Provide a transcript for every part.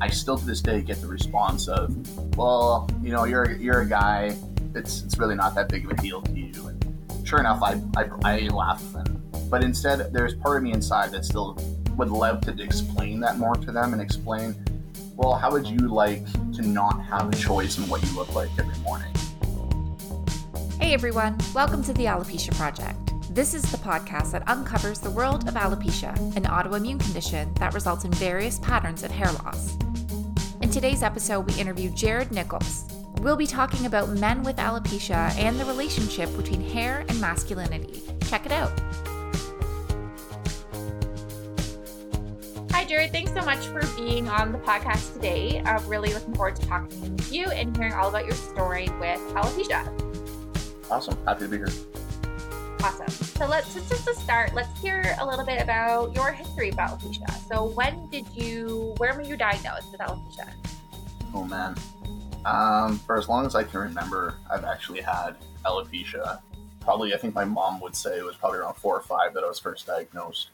I still to this day get the response of, "Well, you know, you're you're a guy. It's it's really not that big of a deal to you." And sure enough, I I, I laugh, and, but instead, there's part of me inside that still would love to explain that more to them and explain, well, how would you like to not have a choice in what you look like every morning? Hey everyone, welcome to the Alopecia Project. This is the podcast that uncovers the world of alopecia, an autoimmune condition that results in various patterns of hair loss. In today's episode, we interview Jared Nicholls. We'll be talking about men with alopecia and the relationship between hair and masculinity. Check it out. Hi, Jared. Thanks so much for being on the podcast today. I'm really looking forward to talking with you and hearing all about your story with alopecia. Awesome. Happy to be here. Awesome. So let's just, to start, let's hear a little bit about your history of alopecia. So when did you, where were you diagnosed with alopecia? Oh man. Um, for as long as I can remember, I've actually had alopecia. Probably, I think my mom would say it was probably around four or five that I was first diagnosed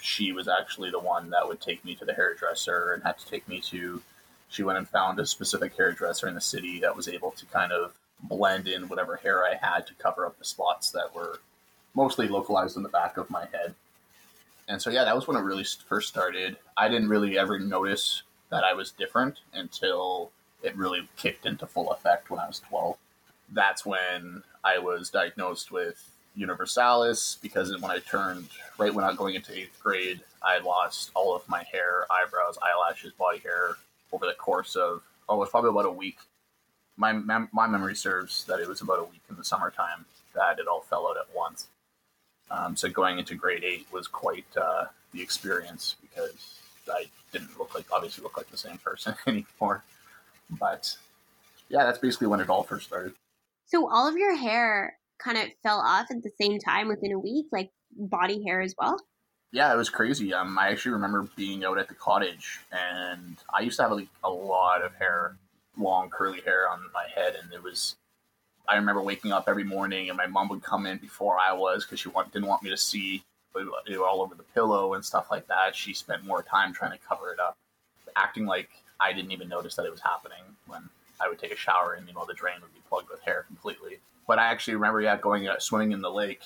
she was actually the one that would take me to the hairdresser and had to take me to. She went and found a specific hairdresser in the city that was able to kind of blend in whatever hair I had to cover up the spots that were mostly localized in the back of my head. And so, yeah, that was when it really first started. I didn't really ever notice that I was different until it really kicked into full effect when I was 12. That's when I was diagnosed with universalis because when I turned right when I was going into eighth grade, I lost all of my hair, eyebrows, eyelashes, body hair over the course of oh, it was probably about a week. My my memory serves that it was about a week in the summertime that it all fell out at once. Um, so going into grade eight was quite uh, the experience because I didn't look like obviously look like the same person anymore. But yeah, that's basically when it all first started. So all of your hair kind of fell off at the same time within a week, like body hair as well? Yeah, it was crazy. Um, I actually remember being out at the cottage, and I used to have like a lot of hair, long curly hair on my head, and it was. I remember waking up every morning, and my mom would come in before I was because she want, didn't want me to see it all over the pillow and stuff like that. She spent more time trying to cover it up, acting like I didn't even notice that it was happening when I would take a shower and you know the drain would be plugged with hair completely. But I actually remember, yeah, going uh, swimming in the lake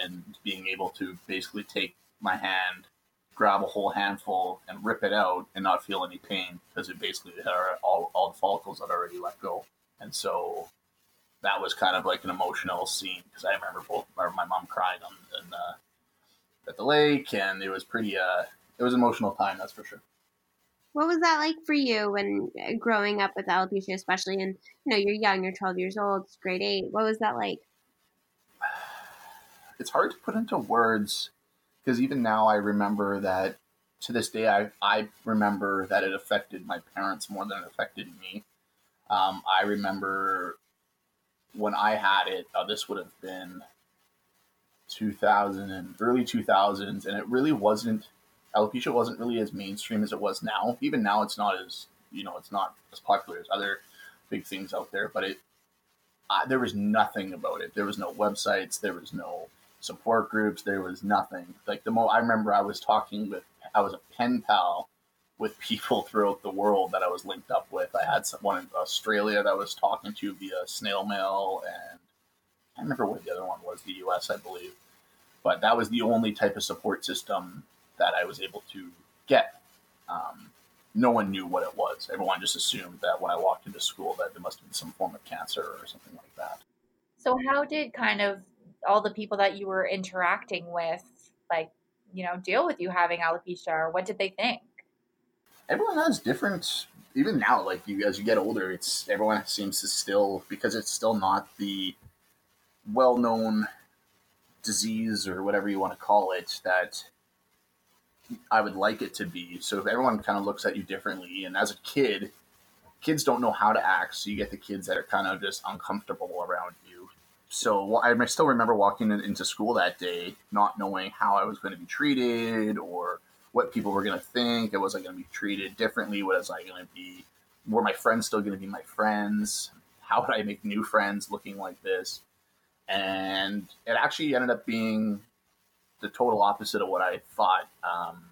and being able to basically take my hand, grab a whole handful, and rip it out and not feel any pain because it basically had all, all the follicles had already let go. And so that was kind of like an emotional scene because I remember both my mom crying on at the lake, and it was pretty uh, it was an emotional time, that's for sure. What was that like for you when uh, growing up with alopecia, especially And you know you're young, you're 12 years old, it's grade eight. What was that like? It's hard to put into words because even now I remember that to this day I I remember that it affected my parents more than it affected me. Um, I remember when I had it. Uh, this would have been 2000 and early 2000s, and it really wasn't alopecia wasn't really as mainstream as it was now. Even now, it's not as you know, it's not as popular as other big things out there. But it, uh, there was nothing about it. There was no websites. There was no support groups. There was nothing. Like the mo, I remember I was talking with, I was a pen pal with people throughout the world that I was linked up with. I had someone in Australia that I was talking to via snail mail, and I remember what the other one was, the U.S. I believe. But that was the only type of support system that I was able to get. Um, no one knew what it was. Everyone just assumed that when I walked into school that there must have been some form of cancer or something like that. So how did kind of all the people that you were interacting with, like, you know, deal with you having alopecia or what did they think? Everyone has different even now, like you as you get older, it's everyone seems to still because it's still not the well known disease or whatever you want to call it that I would like it to be. So if everyone kind of looks at you differently, and as a kid, kids don't know how to act, so you get the kids that are kind of just uncomfortable around you. So I still remember walking into school that day, not knowing how I was going to be treated or what people were going to think. Was I going to be treated differently? Was I going to be? Were my friends still going to be my friends? How would I make new friends looking like this? And it actually ended up being the total opposite of what I thought. Um,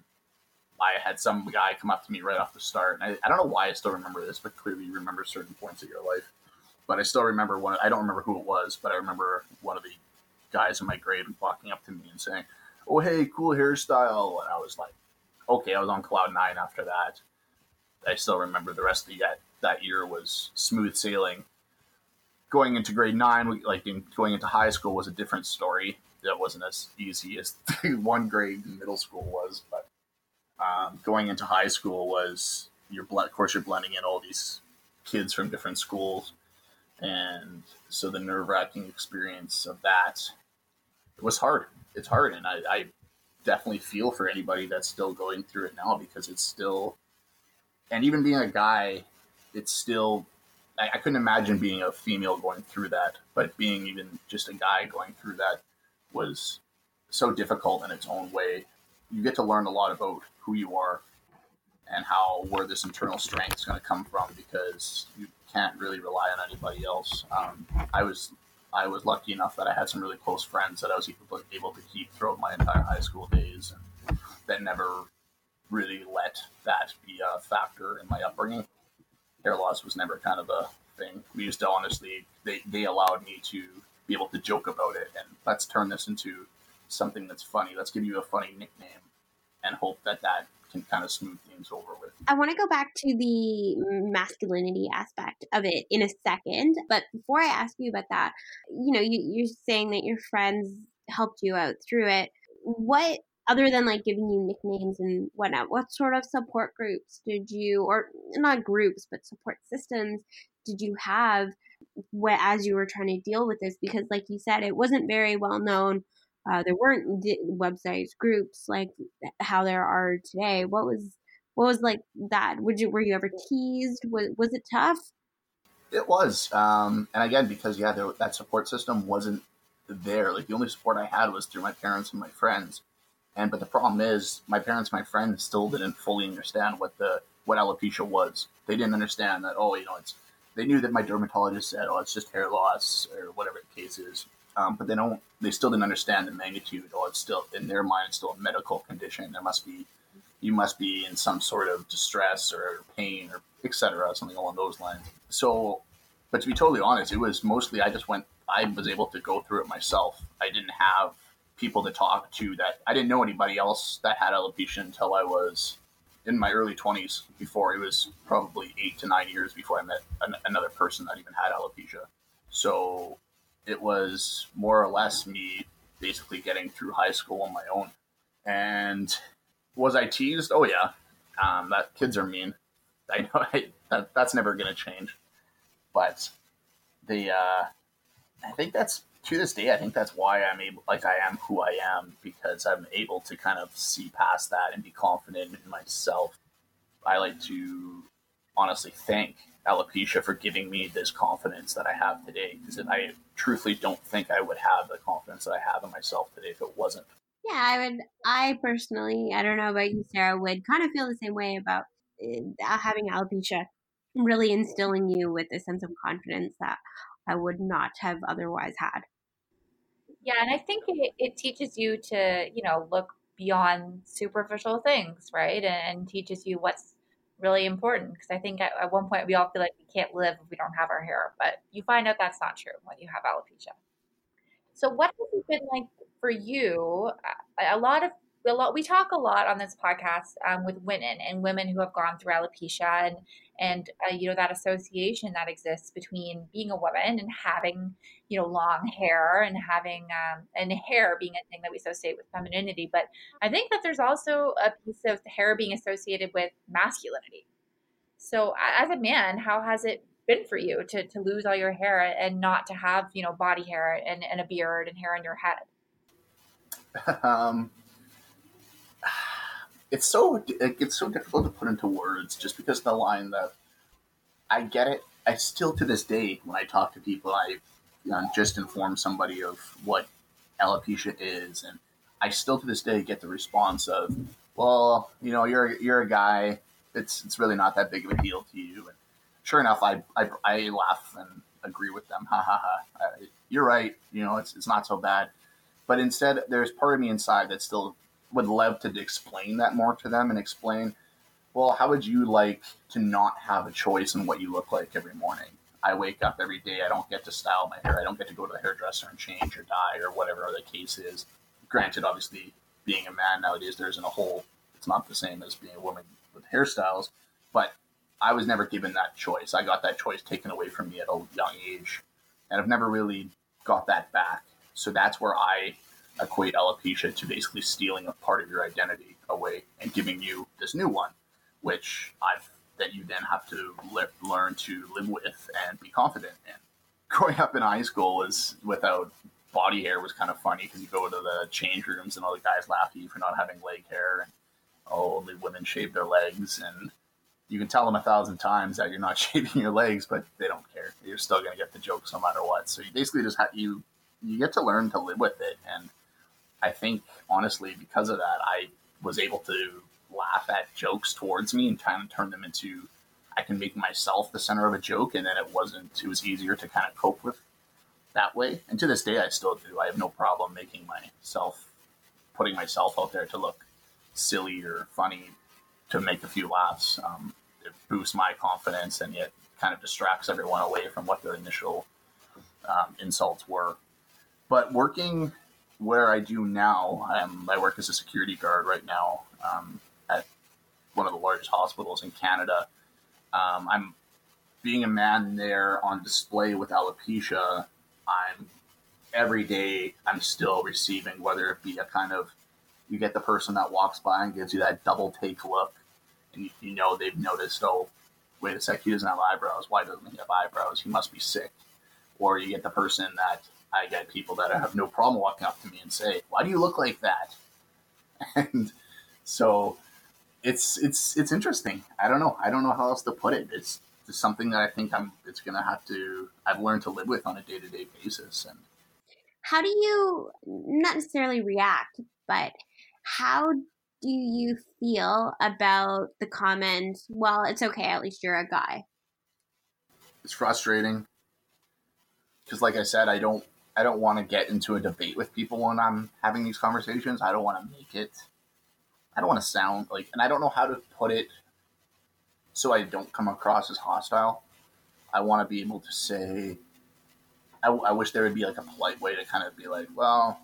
I had some guy come up to me right off the start. And I, I don't know why I still remember this, but clearly you remember certain points of your life. But I still remember one. I don't remember who it was, but I remember one of the guys in my grade walking up to me and saying, "Oh, hey, cool hairstyle," and I was like, "Okay." I was on cloud nine after that. I still remember the rest of the, that that year was smooth sailing. Going into grade nine, like in, going into high school, was a different story. That wasn't as easy as one grade in middle school was, but um, going into high school was you're of course you're blending in all these kids from different schools, and so the nerve wracking experience of that was hard. It's hard, and I, I definitely feel for anybody that's still going through it now because it's still, and even being a guy, it's still. I, I couldn't imagine being a female going through that, but being even just a guy going through that was so difficult in its own way. You get to learn a lot about who you are and how where this internal strength is going to come from because you can't really rely on anybody else. Um, I was I was lucky enough that I had some really close friends that I was able, able to keep throughout my entire high school days, and that never really let that be a factor in my upbringing. Hair loss was never kind of a thing. We used to honestly they they allowed me to be able to joke about it and let's turn this into something that's funny. Let's give you a funny nickname and hope that that can kind of smooth things over with. I want to go back to the masculinity aspect of it in a second, but before I ask you about that, you know, you, you're saying that your friends helped you out through it. What other than like giving you nicknames and whatnot, what sort of support groups did you, or not groups, but support systems did you have as you were trying to deal with this? Because, like you said, it wasn't very well known uh, there weren't websites, groups like how there are today. What was what was like that? Would you were you ever teased? Was was it tough? It was, um, and again because yeah, there, that support system wasn't there. Like the only support I had was through my parents and my friends. And but the problem is, my parents, my friends, still didn't fully understand what the what alopecia was. They didn't understand that. Oh, you know, it's. They knew that my dermatologist said, "Oh, it's just hair loss or whatever the case is." Um, but they don't. They still didn't understand the magnitude, or it's still in their mind, it's still a medical condition. There must be, you must be in some sort of distress or pain or etc. Something along those lines. So, but to be totally honest, it was mostly I just went. I was able to go through it myself. I didn't have people to talk to that. I didn't know anybody else that had alopecia until I was in my early 20s before it was probably eight to nine years before I met an, another person that even had alopecia. So it was more or less me basically getting through high school on my own. And was I teased? Oh yeah, um, that kids are mean. I know I, that that's never going to change. But the uh, I think that's to this day. I think that's why I'm able, like I am who I am, because I'm able to kind of see past that and be confident in myself. I like to honestly thank alopecia for giving me this confidence that I have today. Because I truthfully don't think I would have the confidence that I have in myself today if it wasn't. Yeah, I would. I personally, I don't know about you, Sarah, would kind of feel the same way about uh, having alopecia, really instilling you with a sense of confidence that I would not have otherwise had. Yeah, and I think it, it teaches you to, you know, look beyond superficial things, right? And, and teaches you what's really important because I think at, at, one point we all feel like we can't live if we don't have our hair, but you find out that's not true when you have alopecia. So, what has it been like for you? A lot of a lot we talk a lot on this podcast um, with women and women who have gone through alopecia and and uh, you know that association that exists between being a woman and having you know long hair and having um, and hair being a thing that we associate with femininity. But i think that there's also a piece of hair being associated with masculinity. So as a man how has it been for you to, to lose all your hair and not to have you know body hair and, and a beard and hair on your head? Um it's so it's so difficult to put into words just because the line that I get it. I still to this day when I talk to people, I you know, just inform somebody of what alopecia is, and I still to this day get the response of, "Well, you know, you're you're a guy. It's it's really not that big of a deal to you." And sure enough, I I, I laugh and agree with them. Ha ha ha! You're right. You know, it's it's not so bad. But instead, there's part of me inside that still would love to explain that more to them and explain, well, how would you like to not have a choice in what you look like every morning? I wake up every day. I don't get to style my hair. I don't get to go to the hairdresser and change or dye or whatever the case is. Granted, obviously, being a man nowadays, there isn't a whole. It's not the same as being a woman with hairstyles, but I was never given that choice. I got that choice taken away from me at a young age, and I've never really got that back. So that's where I equate alopecia to basically stealing a part of your identity away and giving you this new one, which I've that you then have to le- learn to live with and be confident in. Growing up in high school was without body hair was kind of funny because you go to the change rooms and all the guys laugh at you for not having leg hair and oh, only women shave their legs and you can tell them a thousand times that you're not shaving your legs, but they don't care. You're still going to get the jokes no matter what. So you basically just have you you get to learn to live with it, and I think honestly because of that, I was able to laugh at jokes towards me and kind of turn them into I can make myself the center of a joke, and then it wasn't. It was easier to kind of cope with that way. And to this day, I still do. I have no problem making myself, putting myself out there to look silly or funny, to make a few laughs. Um, it boosts my confidence, and yet kind of distracts everyone away from what their initial um, insults were. But working where I do now, I work as a security guard right now um, at one of the largest hospitals in Canada. Um, I'm being a man there on display with alopecia. I'm every day. I'm still receiving whether it be a kind of you get the person that walks by and gives you that double take look, and you, you know they've noticed. Oh, wait a sec, he doesn't have eyebrows. Why doesn't he have eyebrows? He must be sick. Or you get the person that I get people that have no problem walking up to me and say, "Why do you look like that?" And so it's it's it's interesting. I don't know. I don't know how else to put it. It's just something that I think I'm. It's gonna have to. I've learned to live with on a day to day basis. And how do you not necessarily react, but how do you feel about the comment? Well, it's okay. At least you're a guy. It's frustrating because, like I said, I don't. I don't want to get into a debate with people when I'm having these conversations. I don't want to make it I don't want to sound like, and I don't know how to put it so I don't come across as hostile. I want to be able to say, I, I, wish there would be like a polite way to kind of be like, well,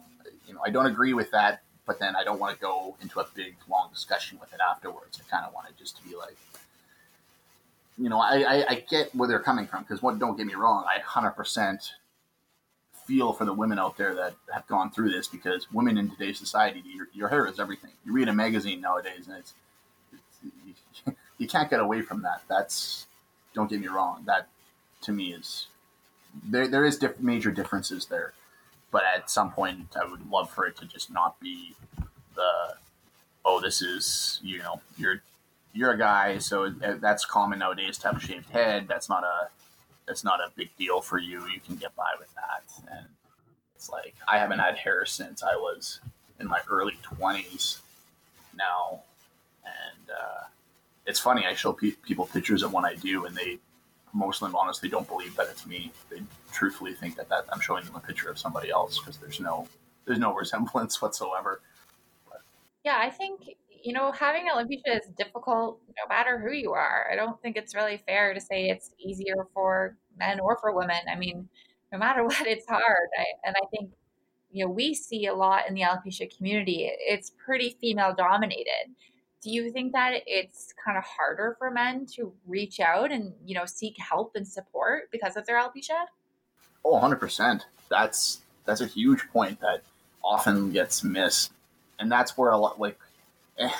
you know, I don't agree with that, but then I don't want to go into a big long discussion with it afterwards. I kind of want it just to be like, you know, I, I, I get where they're coming from because what don't get me wrong, I 100% feel for the women out there that have gone through this because women in today's society, your, your hair is everything. You read a magazine nowadays, and it's, it's you can't get away from that. That's don't get me wrong. That to me is there. There is diff- major differences there, but at some point, I would love for it to just not be the oh, this is you know you're you're a guy, so that's common nowadays to have a shaved head. That's not a it's not a big deal for you. You can get by with that. And it's like I haven't had hair since I was in my early twenties now, and uh, it's funny. I show pe- people pictures of when I do, and they most of them honestly don't believe that it's me. They truthfully think that, that I'm showing them a picture of somebody else because there's no there's no resemblance whatsoever. But, yeah, I think you know, having alopecia is difficult no matter who you are. I don't think it's really fair to say it's easier for men or for women. I mean, no matter what, it's hard. I, and I think, you know, we see a lot in the alopecia community. It's pretty female dominated. Do you think that it's kind of harder for men to reach out and, you know, seek help and support because of their alopecia? Oh, 100%. That's that's a huge point that often gets missed. And that's where a lot like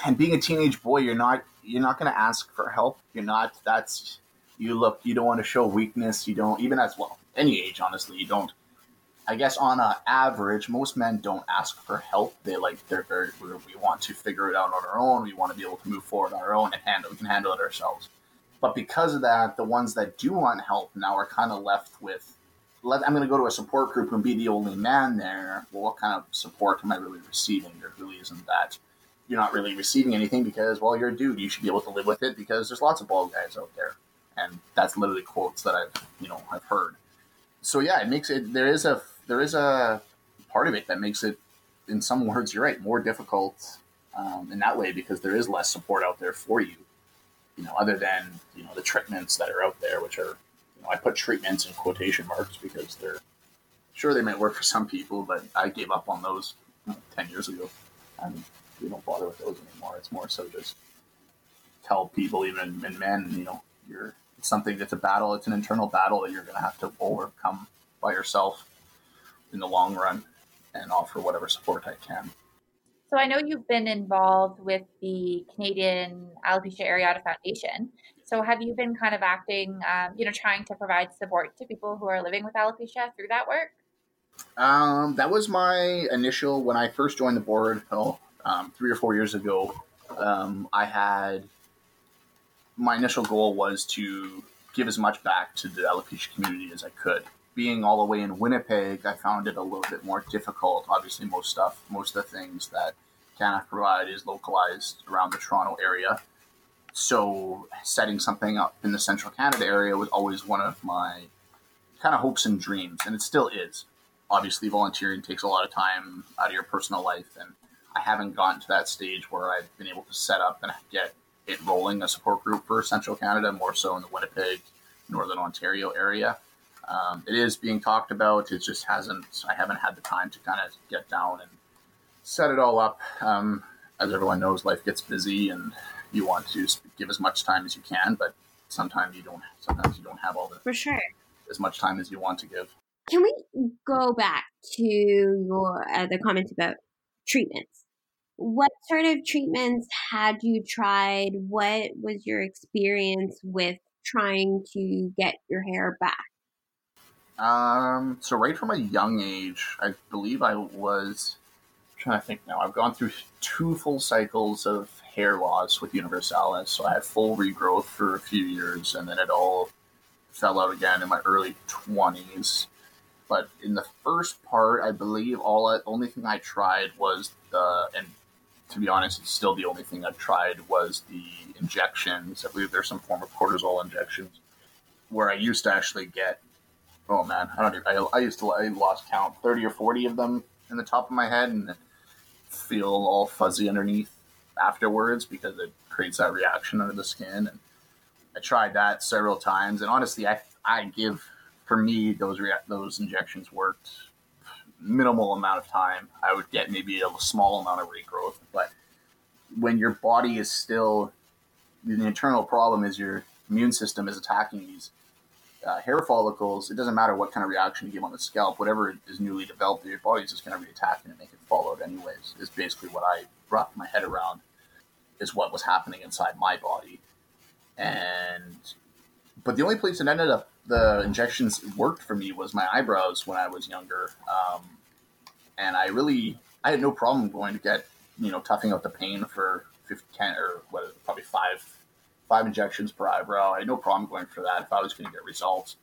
and being a teenage boy, you're not you're not going to ask for help. You're not. That's you look. You don't want to show weakness. You don't even as well any age. Honestly, you don't. I guess on a average, most men don't ask for help. They like they're very we want to figure it out on our own. We want to be able to move forward on our own and handle. We can handle it ourselves. But because of that, the ones that do want help now are kind of left with. Let, I'm going to go to a support group and be the only man there. Well, what kind of support am I really receiving? There really isn't that you're not really receiving anything because, well, you're a dude. You should be able to live with it because there's lots of bald guys out there, and that's literally quotes that I've you know I've heard. So yeah, it makes it. There is a there is a part of it that makes it, in some words, you're right, more difficult um, in that way because there is less support out there for you. You know, other than you know the treatments that are out there, which are you know I put treatments in quotation marks because they're sure they might work for some people, but I gave up on those you know, ten years ago, and we don't bother with those anymore. It's more so just tell people, even in men, you know, you're it's something that's a battle. It's an internal battle that you're going to have to overcome by yourself in the long run, and offer whatever support I can. So I know you've been involved with the Canadian Alopecia Areata Foundation. So have you been kind of acting, um, you know, trying to provide support to people who are living with alopecia through that work? Um, that was my initial when I first joined the board. Oh, um, three or four years ago. Um, I had my initial goal was to give as much back to the alopecia community as I could. Being all the way in Winnipeg, I found it a little bit more difficult. Obviously, most stuff, most of the things that Canada provide is localized around the Toronto area. So, setting something up in the Central Canada area was always one of my kind of hopes and dreams, and it still is. Obviously, volunteering takes a lot of time out of your personal life, and I haven't gotten to that stage where I've been able to set up and get it rolling a support group for Central Canada, more so in the Winnipeg, Northern Ontario area. Um, it is being talked about. It just hasn't. I haven't had the time to kind of get down and set it all up. Um, as everyone knows, life gets busy, and you want to give as much time as you can, but sometimes you don't. Sometimes you don't have all the for sure as much time as you want to give. Can we go back to your uh, the comments about treatments? What sort of treatments had you tried? What was your experience with trying to get your hair back? Um, so right from a young age, I believe I was I'm trying to think now. I've gone through two full cycles of hair loss with Universalis. So I had full regrowth for a few years, and then it all fell out again in my early twenties. But in the first part, I believe all the only thing I tried was the and to be honest, it's still the only thing I've tried was the injections. I believe there's some form of cortisol injections where I used to actually get. Oh man, I don't. Even, I, I used to. I lost count, thirty or forty of them in the top of my head, and feel all fuzzy underneath afterwards because it creates that reaction under the skin. And I tried that several times, and honestly, I I give for me those rea- those injections worked minimal amount of time. I would get maybe a small amount of regrowth, but when your body is still the internal problem is your immune system is attacking these uh, hair follicles. It doesn't matter what kind of reaction you give on the scalp, whatever is newly developed, your body's just going to be attacking and make it fall out anyways. Is basically what I wrapped my head around. Is what was happening inside my body, and but the only place it ended up the injections worked for me was my eyebrows when I was younger. Um, and I really, I had no problem going to get, you know, toughing out the pain for 10 or what, probably five, five injections per eyebrow. I had no problem going for that if I was going to get results.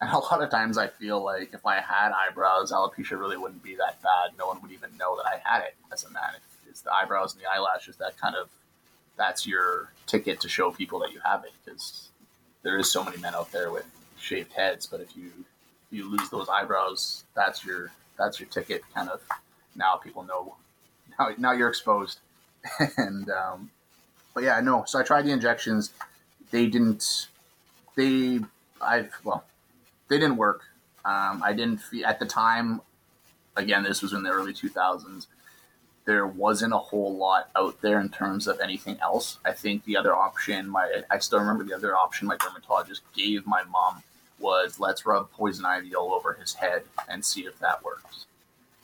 And a lot of times I feel like if I had eyebrows, alopecia really wouldn't be that bad. No one would even know that I had it as a man. It's the eyebrows and the eyelashes that kind of, that's your ticket to show people that you have it because there is so many men out there with shaved heads, but if you you lose those eyebrows, that's your that's your ticket. Kind of now people know now now you're exposed, and um, but yeah, no. So I tried the injections. They didn't. They I've well, they didn't work. Um, I didn't feel at the time. Again, this was in the early 2000s there wasn't a whole lot out there in terms of anything else. I think the other option, my I still remember the other option my dermatologist gave my mom was let's rub poison ivy all over his head and see if that works.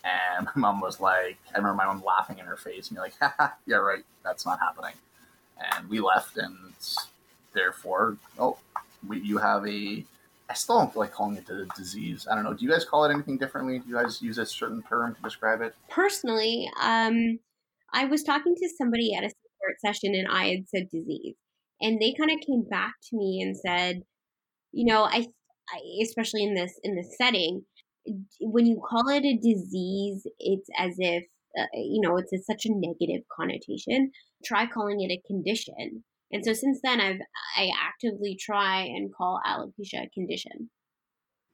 And my mom was like, I remember my mom laughing in her face and you're like, Haha, yeah, right, that's not happening. And we left, and therefore, oh, we, you have a I still don't feel like calling it a disease. I don't know. Do you guys call it anything differently? Do you guys use a certain term to describe it? Personally, um, I was talking to somebody at a support session and I had said disease. And they kind of came back to me and said, you know, I, I especially in this in this setting, when you call it a disease, it's as if uh, you know it's a, such a negative connotation. Try calling it a condition and so since then, I've I actively try and call alopecia a condition.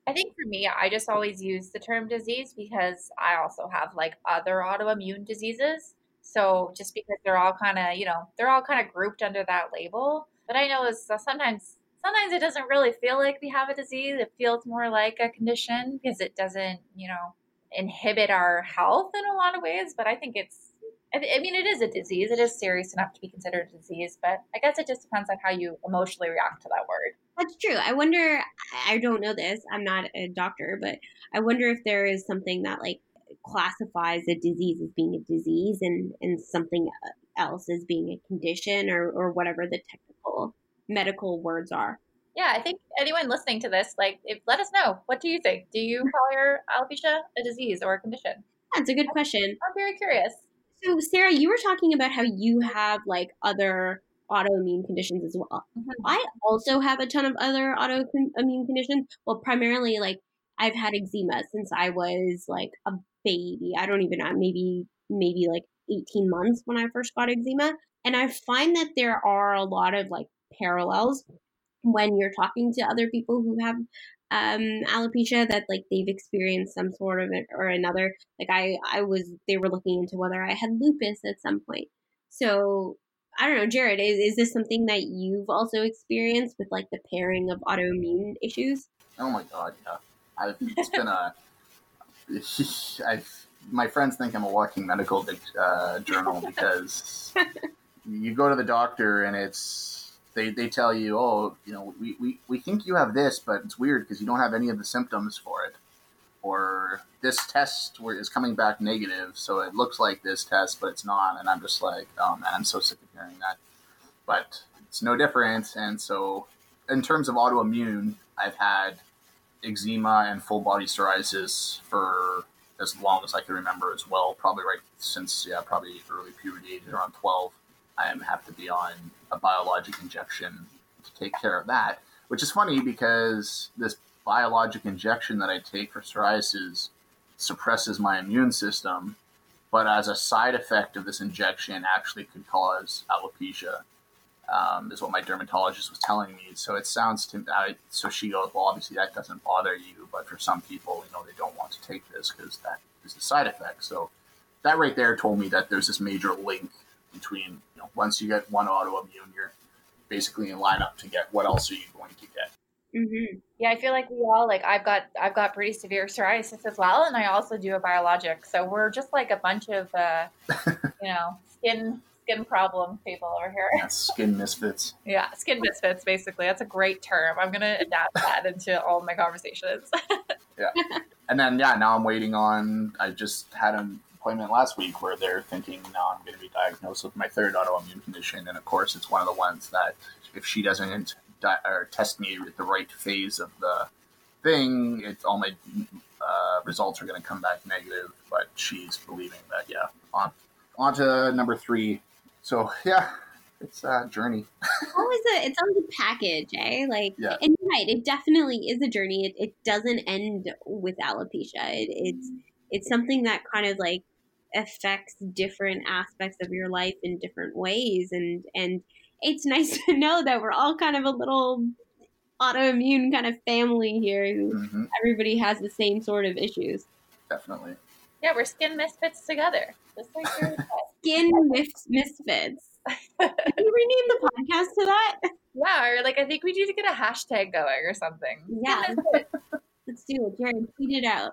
I think for me, I just always use the term disease because I also have like other autoimmune diseases. So just because they're all kind of, you know, they're all kind of grouped under that label. But I know is uh, sometimes sometimes it doesn't really feel like we have a disease. It feels more like a condition because it doesn't, you know, inhibit our health in a lot of ways. But I think it's, I mean, it is a disease. It is serious enough to be considered a disease. But I guess it just depends on how you emotionally react to that word. That's true. I wonder, I don't know this. I'm not a doctor, but I wonder if there is something that like classifies a disease as being a disease and, and something uh, else as being a condition or, or whatever the technical medical words are. Yeah, I think anyone listening to this, like, if, let us know. What do you think? Do you call your alopecia a disease or a condition? That's a good question. I'm very curious. So, Sarah, you were talking about how you have like other autoimmune conditions as well. Mm-hmm. I also have a ton of other autoimmune conditions. Well, primarily like I've had eczema since I was like a baby. I don't even know, maybe maybe like 18 months when I first got eczema. And I find that there are a lot of like parallels when you're talking to other people who have um alopecia that like they've experienced some sort of it or another like i i was they were looking into whether i had lupus at some point. So i don't know jared is, is this something that you've also experienced with like the pairing of autoimmune issues? Oh my god yeah. I've, it's been a I've, my friends think i'm a walking medical uh, journal because you go to the doctor and it's they, they tell you, oh, you know, we, we, we think you have this, but it's weird because you don't have any of the symptoms for it. Or this test is coming back negative, so it looks like this test, but it's not. And I'm just like, oh man, I'm so sick of hearing that. But it's no different. And so, in terms of autoimmune, I've had eczema and full body psoriasis for as long as I can remember as well. Probably right since, yeah, probably early puberty, around 12. I have to be on a biologic injection to take care of that. Which is funny because this biologic injection that I take for psoriasis suppresses my immune system, but as a side effect of this injection, actually could cause alopecia. Um, is what my dermatologist was telling me. So it sounds to I, so she goes, well, obviously that doesn't bother you, but for some people, you know, they don't want to take this because that is a side effect. So that right there told me that there's this major link between you know once you get one autoimmune, you're basically in line up to get what else are you going to get. Mm-hmm. Yeah, I feel like we all like I've got I've got pretty severe psoriasis as well, and I also do a biologic. So we're just like a bunch of uh, you know skin skin problem people over here. Yeah, skin misfits. yeah, skin misfits. Basically, that's a great term. I'm gonna adapt that into all my conversations. yeah, and then yeah, now I'm waiting on. I just had a appointment last week where they're thinking now I'm going to be diagnosed with my third autoimmune condition, and of course it's one of the ones that if she doesn't di- or test me at the right phase of the thing, it's all my uh, results are going to come back negative. But she's believing that yeah, on on to number three. So yeah, it's a journey. always a it's always a package, eh? Like, yeah. and right, it definitely is a journey. It, it doesn't end with alopecia. It, it's it's something that kind of like affects different aspects of your life in different ways and and it's nice to know that we're all kind of a little autoimmune kind of family here who mm-hmm. everybody has the same sort of issues. Definitely. Yeah we're skin misfits together just like skin mis- misfits. Can you rename the podcast to that? Yeah or like i think we need to get a hashtag going or something. Yeah let's do it. Jared tweet it out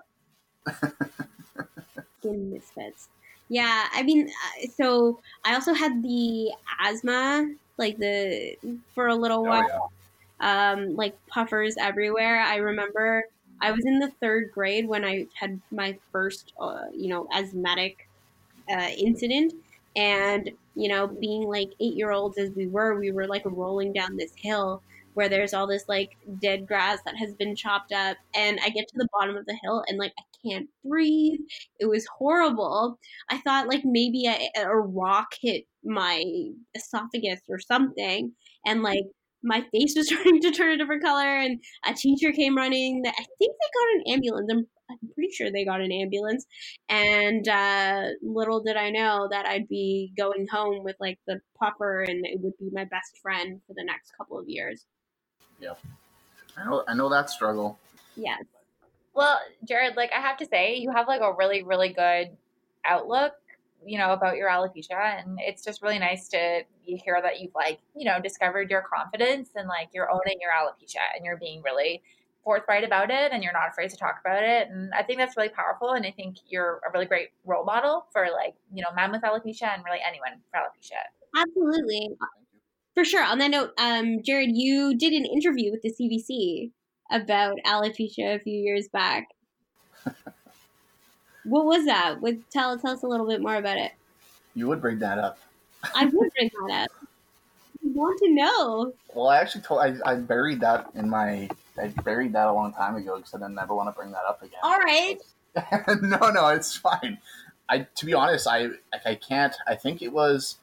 skin misfits. Yeah, I mean, uh, so I also had the asthma, like the for a little oh, while, yeah. um, like puffers everywhere. I remember I was in the third grade when I had my first, uh, you know, asthmatic uh, incident, and you know, being like eight year olds as we were, we were like rolling down this hill where there's all this like dead grass that has been chopped up, and I get to the bottom of the hill and like I can't breathe. It was horrible. I thought like maybe a, a rock hit my esophagus or something, and like my face was starting to turn a different color. And a teacher came running. I think they got an ambulance. I'm, I'm pretty sure they got an ambulance. And uh, little did I know that I'd be going home with like the puffer, and it would be my best friend for the next couple of years. Yeah, I know. I know that struggle. Yes. Well, Jared, like I have to say, you have like a really, really good outlook you know, about your alopecia. And it's just really nice to hear that you've like, you know, discovered your confidence and like you're owning your alopecia and you're being really forthright about it and you're not afraid to talk about it. And I think that's really powerful. And I think you're a really great role model for like, you know, men with alopecia and really anyone for alopecia. Absolutely. For sure. On that note, um, Jared, you did an interview with the CBC about alopecia a few years back. what was that? With tell tell us a little bit more about it. You would bring that up. I would bring that up. I want to know. Well, I actually told I, I buried that in my I buried that a long time ago because I didn't ever want to bring that up again. All right. no, no, it's fine. I to be honest, I I can't. I think it was.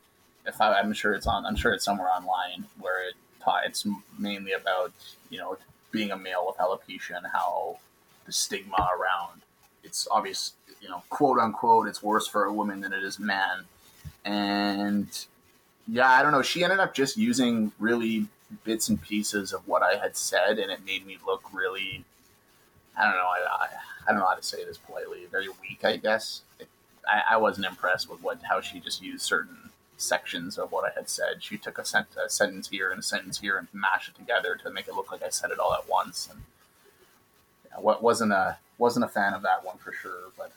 If I, I'm sure it's on, I'm sure it's somewhere online where it. It's mainly about you know being a male with alopecia and how the stigma around it's obvious, you know, quote unquote, it's worse for a woman than it is man. And yeah, I don't know. She ended up just using really bits and pieces of what I had said, and it made me look really, I don't know, I, I, I don't know how to say this politely, very weak, I guess. It, I, I, wasn't impressed with what how she just used certain sections of what I had said. She took a, sent, a sentence here and a sentence here and mashed it together to make it look like I said it all at once. And yeah, what wasn't a wasn't a fan of that one for sure. But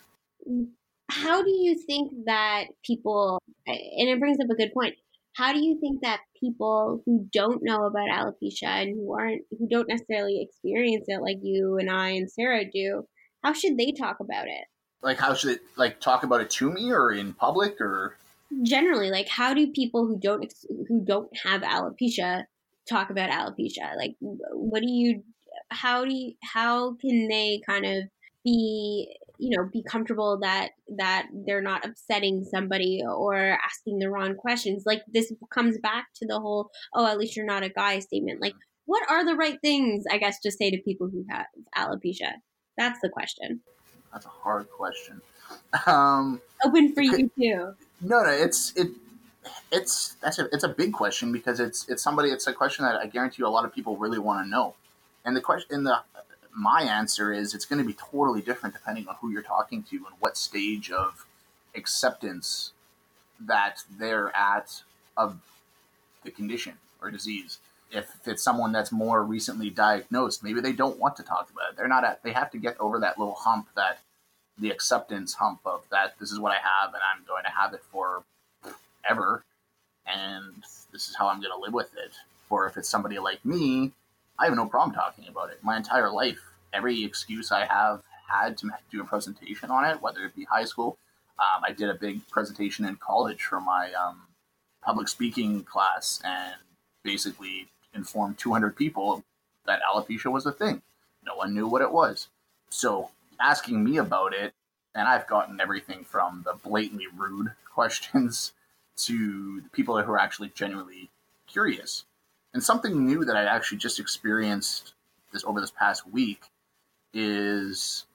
how do you think that people? And it brings up a good point. How do you think that people who don't know about alopecia and who aren't who don't necessarily experience it like you and I and Sarah do, how should they talk about it? Like how should it like talk about it to me or in public or generally like how do people who don't who don't have alopecia talk about alopecia? Like what do you how do you, how can they kind of be you know be comfortable that that they're not upsetting somebody or asking the wrong questions? Like this comes back to the whole oh at least you're not a guy statement. Like what are the right things i guess to say to people who have alopecia? That's the question. That's a hard question. Um open for you too no no it's it it's that's a it's a big question because it's it's somebody it's a question that I guarantee you a lot of people really want to know. And the question in the my answer is it's going to be totally different depending on who you're talking to and what stage of acceptance that they're at of the condition or disease. If it's someone that's more recently diagnosed, maybe they don't want to talk about it. They're not at, they have to get over that little hump that the acceptance hump of that this is what I have and I'm going to have it for ever and this is how I'm going to live with it. Or if it's somebody like me I have no problem talking about it. My entire life, every excuse I have had to do a presentation on it, whether it be high school. Um, I did a big presentation in college for my um, public speaking class and basically informed 200 people that alopecia was a thing. No one knew what it was. So asking me about it, and I've gotten everything from the blatantly rude questions to the people who are actually genuinely curious. And something new that I actually just experienced this over this past week is,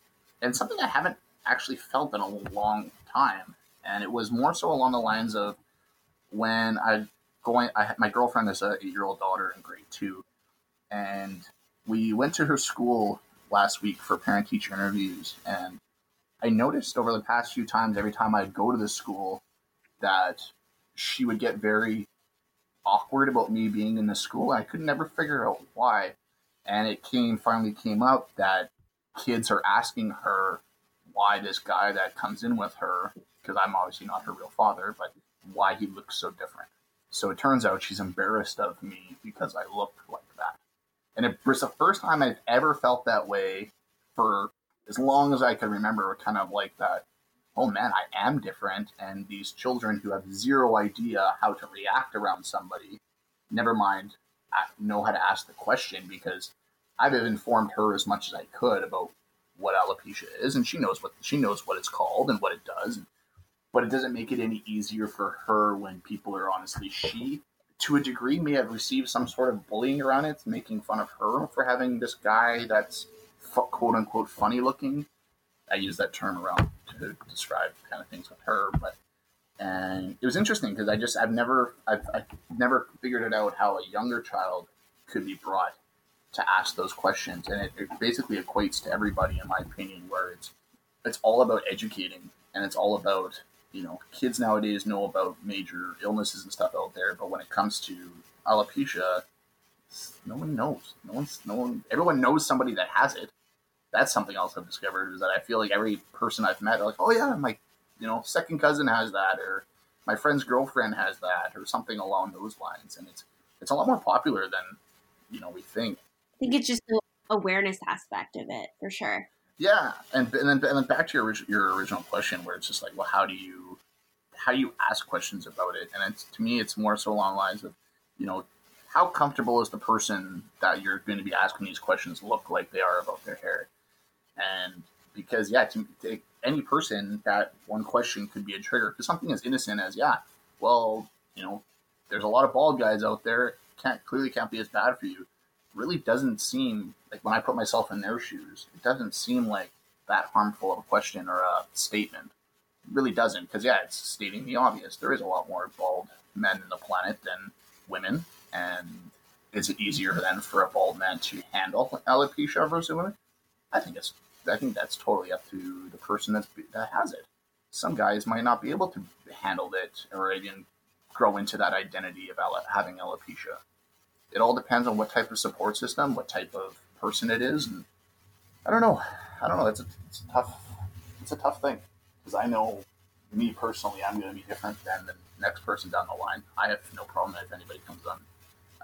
and something I haven't actually felt in a long time, and it was more so along the lines of when I going. I had my girlfriend is a eight year old daughter in grade two, and we went to her school last week for parent teacher interviews, and I noticed over the past few times, every time I'd go to the school, that she would get very awkward about me being in the school. I could never figure out why. And it came finally came up that kids are asking her why this guy that comes in with her, because I'm obviously not her real father, but why he looks so different. So it turns out she's embarrassed of me because I look like. And it was the first time I've ever felt that way for as long as I can remember, kind of like that oh man, I am different. And these children who have zero idea how to react around somebody, never mind uh, know how to ask the question because I've informed her as much as I could about what alopecia is, and she knows what she knows what it's called and what it does. But it doesn't make it any easier for her when people are honestly she to a degree may have received some sort of bullying around it, making fun of her for having this guy that's quote unquote funny looking. I use that term around to describe kind of things with her. But and it was interesting because I just I've never I've, I've never figured it out how a younger child could be brought to ask those questions, and it, it basically equates to everybody, in my opinion, where it's it's all about educating and it's all about you know, kids nowadays know about major illnesses and stuff out there, but when it comes to alopecia, no one knows. No one's no one. Everyone knows somebody that has it. That's something else I've discovered is that I feel like every person I've met, like, oh yeah, my, you know, second cousin has that, or my friend's girlfriend has that, or something along those lines, and it's it's a lot more popular than you know we think. I think it's just the awareness aspect of it for sure. Yeah, and and then and then back to your your original question, where it's just like, well, how do you how do you ask questions about it? And it's to me, it's more so along lines of, you know, how comfortable is the person that you're going to be asking these questions look like they are about their hair? And because yeah, to, to any person, that one question could be a trigger. Because something as innocent as yeah, well, you know, there's a lot of bald guys out there. Can't clearly can't be as bad for you. Really doesn't seem like when I put myself in their shoes, it doesn't seem like that harmful of a question or a statement. It really doesn't, because yeah, it's stating the obvious. There is a lot more bald men in the planet than women, and is it easier then for a bald man to handle alopecia versus women? I think it's. I think that's totally up to the person that's, that has it. Some guys might not be able to handle it or even grow into that identity of having alopecia. It all depends on what type of support system, what type of person it is. And I don't know. I don't know. It's a, it's a tough. It's a tough thing because I know me personally, I'm going to be different than the next person down the line. I have no problem if anybody comes on.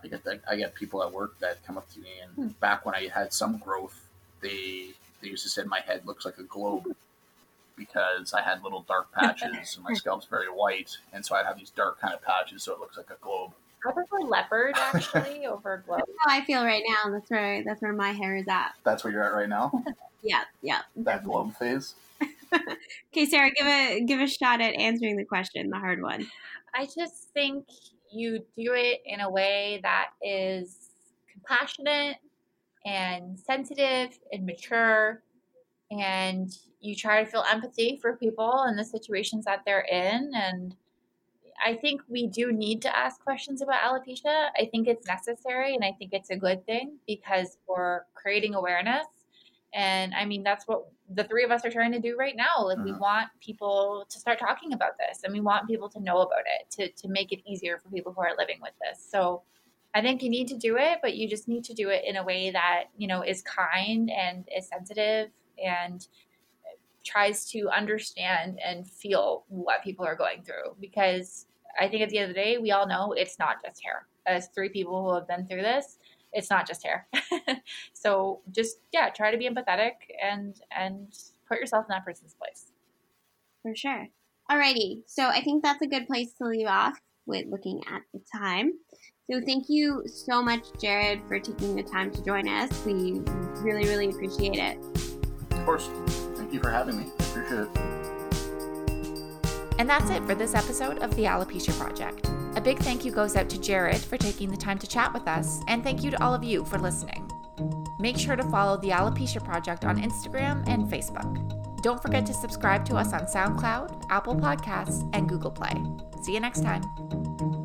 I get that. I get people at work that come up to me, and hmm. back when I had some growth, they they used to say my head looks like a globe because I had little dark patches and my scalp's very white, and so I'd have these dark kind of patches, so it looks like a globe. I prefer leopard actually over globe. That's how I feel right now. That's where that's where my hair is at. That's where you're at right now. yeah, yeah. That globe phase. okay, Sarah, give a give a shot at answering the question, the hard one. I just think you do it in a way that is compassionate and sensitive and mature and you try to feel empathy for people and the situations that they're in and I think we do need to ask questions about alopecia. I think it's necessary and I think it's a good thing because we're creating awareness. And I mean, that's what the three of us are trying to do right now. Like, we mm-hmm. want people to start talking about this and we want people to know about it to, to make it easier for people who are living with this. So I think you need to do it, but you just need to do it in a way that, you know, is kind and is sensitive and tries to understand and feel what people are going through because I think at the end of the day, we all know it's not just hair. As three people who have been through this, it's not just hair. so just yeah, try to be empathetic and and put yourself in that person's place. For sure. Alrighty, so I think that's a good place to leave off with looking at the time. So thank you so much, Jared, for taking the time to join us. We really, really appreciate it. Of course. Thank you for having me. Appreciate it. And that's it for this episode of the Alopecia Project. A big thank you goes out to Jared for taking the time to chat with us, and thank you to all of you for listening. Make sure to follow the Alopecia Project on Instagram and Facebook. Don't forget to subscribe to us on SoundCloud, Apple Podcasts, and Google Play. See you next time.